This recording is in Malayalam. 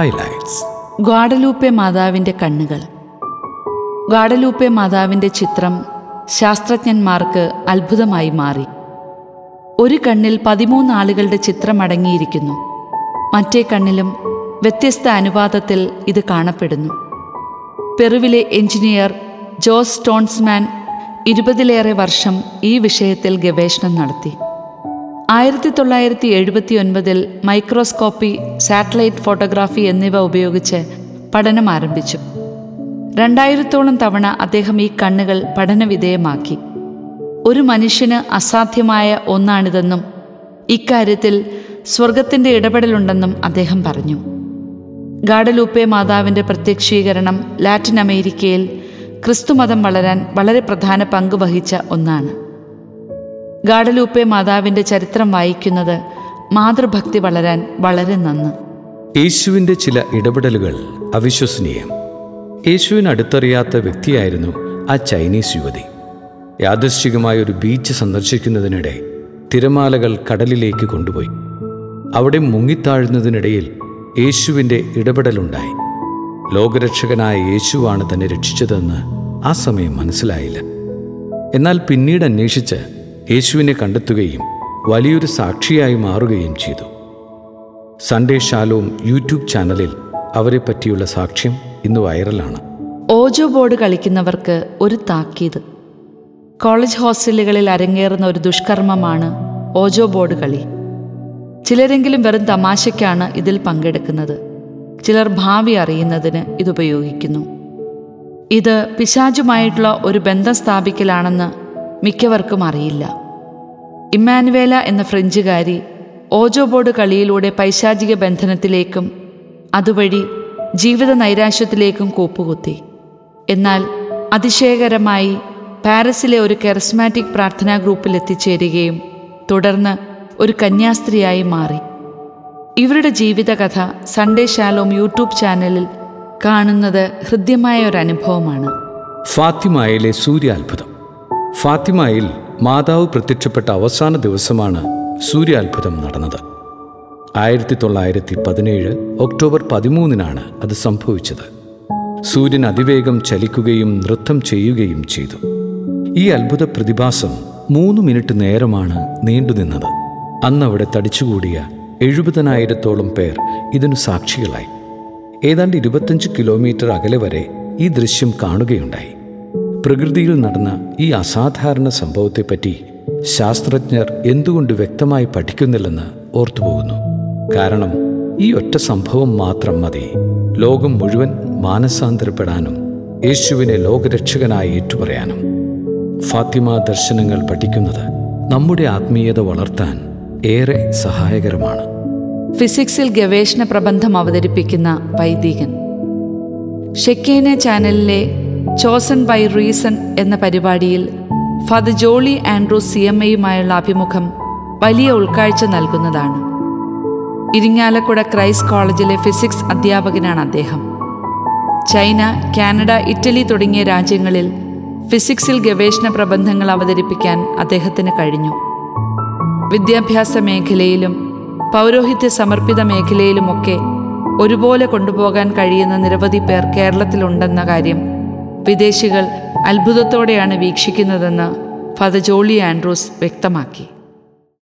Highlights. ഗ്വാഡലൂപ്പെ മാതാവിന്റെ കണ്ണുകൾ. ഗ്വാഡലൂപ്പെ മാതാവിന്റെ ചിത്രം ശാസ്ത്രജ്ഞന്മാർക്ക് അത്ഭുതമായി മാറി. ഒരു കണ്ണിൽ പതിമൂന്ന് ആളുകളുടെ ചിത്രം അടങ്ങിയിരിക്കുന്നു. മറ്റേ കണ്ണിലും വ്യത്യസ്ത അനുപാതത്തിൽ ഇത് കാണപ്പെടുന്നു. പെറുവിലെ എഞ്ചിനീയർ ജോസ് സ്റ്റോൺസ്മാൻ ഇരുപതിലേറെ വർഷം ഈ വിഷയത്തിൽ ഗവേഷണം നടത്തി. ആയിരത്തി തൊള്ളായിരത്തി എഴുപത്തി ഒൻപതിൽ മൈക്രോസ്കോപ്പി സാറ്റലൈറ്റ് ഫോട്ടോഗ്രാഫി എന്നിവ ഉപയോഗിച്ച് പഠനം ആരംഭിച്ചു. രണ്ടായിരത്തോളം തവണ അദ്ദേഹം ഈ കണ്ണുകൾ പഠനവിധേയമാക്കി. ഒരു മനുഷ്യന് അസാധ്യമായ ഒന്നാണിതെന്നും ഇക്കാര്യത്തിൽ സ്വർഗത്തിന്റെ ഇടപെടലുണ്ടെന്നും അദ്ദേഹം പറഞ്ഞു. ഗാഡലൂപ്പെ മാതാവിന്റെ പ്രത്യക്ഷീകരണം ലാറ്റിൻ അമേരിക്കയിൽ ക്രിസ്തുമതം വളരാൻ വളരെ പ്രധാന പങ്ക് വഹിച്ച ഒന്നാണ്. ഗാഡലൂപ്പെ മാതാവിന്റെ ചരിത്രം വായിക്കുന്നത് മാതൃഭക്തി വളരാൻ വളരെ നന്ന്. യേശുവിന്റെ ചില ഇടപെടലുകൾ അവിശ്വസനീയം. യേശുവിന് അടുത്തറിയാത്ത വ്യക്തിയായിരുന്നു ആ ചൈനീസ് യുവതി. യാദൃശ്ചികമായ ഒരു ബീച്ച് സന്ദർശിക്കുന്നതിനിടെ തിരമാലകൾ കടലിലേക്ക് കൊണ്ടുപോയി. അവിടെ മുങ്ങിത്താഴുന്നതിനിടയിൽ യേശുവിന്റെ ഇടപെടലുണ്ടായി. ലോകരക്ഷകനായ യേശുവാണ് തന്നെ രക്ഷിച്ചതെന്ന് ആ സമയം മനസ്സിലായില്ല. എന്നാൽ പിന്നീട് അന്വേഷിച്ച് യേശുവിനെ കണ്ടെത്തുകയും വലിയൊരു സാക്ഷിയായി മാറുകയും ചെയ്തു. സൺഡേ ഷാലോം യൂട്യൂബ് ചാനലിൽ അവരെ പറ്റിയുള്ള സാക്ഷ്യം ഇന്ന് വൈറലാണ്. ഓജോ ബോർഡ് കളിക്കുന്നവർക്ക് ഒരു താക്കീത്. കോളേജ് ഹോസ്റ്റലുകളിൽ അരങ്ങേറുന്ന ഒരു ദുഷ്കർമ്മമാണ് ഓജോ ബോർഡ് കളി. ചിലരെങ്കിലും വെറും തമാശയ്ക്കാണ് ഇതിൽ പങ്കെടുക്കുന്നത്. ചിലർ ഭാവി അറിയുന്നതിന് ഇതുപയോഗിക്കുന്നു ഇത് പിശാചുമായിട്ടുള്ള ഒരു ബന്ധം സ്ഥാപിക്കലാണെന്ന് മിക്കവർക്കും അറിയില്ല. ഇമ്മാനുവേല എന്ന ഫ്രഞ്ചുകാരി ഓജോ ബോർഡ് കളിയിലൂടെ പൈശാചിക ബന്ധനത്തിലേക്കും അതുവഴി ജീവിത നൈരാശ്യത്തിലേക്കും കൂപ്പുകുത്തി. എന്നാൽ അതിശയകരമായി പാരീസിലെ ഒരു കെറസ്മാറ്റിക് പ്രാർത്ഥനാ ഗ്രൂപ്പിൽ എത്തിച്ചേരുകയും തുടർന്ന് ഒരു കന്യാസ്ത്രീയായി മാറി. ഇവരുടെ ജീവിതകഥ സൺഡേ ശാലോം യൂട്യൂബ് ചാനലിൽ കാണുന്നത് ഹൃദ്യമായ ഒരു അനുഭവമാണ്. ഫാത്തിമയിലെ സൂര്യാത്ഭുതം. ഫാത്തിമായിൽ മാതാവ് പ്രത്യക്ഷപ്പെട്ട അവസാന ദിവസമാണ് സൂര്യാത്ഭുതം നടന്നത്. ആയിരത്തി തൊള്ളായിരത്തി പതിനേഴ് ഒക്ടോബർ പതിമൂന്നിനാണ് അത് സംഭവിച്ചത്. സൂര്യൻ അതിവേഗം ചലിക്കുകയും നൃത്തം ചെയ്യുകയും ചെയ്തു. ഈ അത്ഭുത പ്രതിഭാസം മൂന്ന് മിനിറ്റ് നേരമാണ് നീണ്ടുനിന്നത് നിന്നത്. അന്നവിടെ തടിച്ചുകൂടിയ എഴുപതിനായിരത്തോളം പേർ ഇതിനു സാക്ഷികളായി. ഏതാണ്ട് ഇരുപത്തഞ്ച് കിലോമീറ്റർ അകലെ വരെ ഈ ദൃശ്യം കാണുകയുണ്ടായി. പ്രകൃതിയിൽ നടന്ന ഈ അസാധാരണ സംഭവത്തെപ്പറ്റി ശാസ്ത്രജ്ഞർ എന്തുകൊണ്ട് വ്യക്തമായി പഠിക്കുന്നില്ലെന്ന് ഓർത്തുപോകുന്നു. കാരണം ഈ ഒറ്റ സംഭവം മാത്രം മതി. ലോകം മുഴുവൻ മാനസാന്തരപ്പെടാനും യേശുവിനെ ലോകരക്ഷകനായി ഏറ്റുപറയാനും. ഫാത്തിമ ദർശനങ്ങൾ പഠിക്കുന്നത് നമ്മുടെ ആത്മീയത വളർത്താൻ ഏറെ സഹായകരമാണ്. ഫിസിക്സിൽ ഗവേഷണ പ്രബന്ധം അവതരിപ്പിക്കുന്ന വൈദികൻ. ഷെക്കേന ചാനലിലെ ചോസൺ ബൈ റീസൺ എന്ന പരിപാടിയിൽ father Jolly Andrews C M എയുമായുള്ള അഭിമുഖം വലിയ ഉൾക്കാഴ്ച നൽകുന്നതാണ്. ഇരിങ്ങാലക്കുട ക്രൈസ്റ്റ് കോളേജിലെ ഫിസിക്സ് അധ്യാപകനാണ് അദ്ദേഹം. ചൈന കാനഡ ഇറ്റലി തുടങ്ങിയ രാജ്യങ്ങളിൽ ഫിസിക്സിൽ ഗവേഷണ പ്രബന്ധങ്ങൾ അവതരിപ്പിക്കാൻ അദ്ദേഹത്തിന് കഴിഞ്ഞു. വിദ്യാഭ്യാസ മേഖലയിലും പൗരോഹിത്യ സമർപ്പിത മേഖലയിലുമൊക്കെ ഒരുപോലെ കൊണ്ടുപോകാൻ കഴിയുന്ന നിരവധി പേർ കേരളത്തിലുണ്ടെന്ന കാര്യം വിദേശികൾ അത്ഭുതത്തോടെയാണ് വീക്ഷിക്കുന്നതെന്ന് ഫാദർ ജോളി ആൻഡ്രൂസ് വ്യക്തമാക്കി.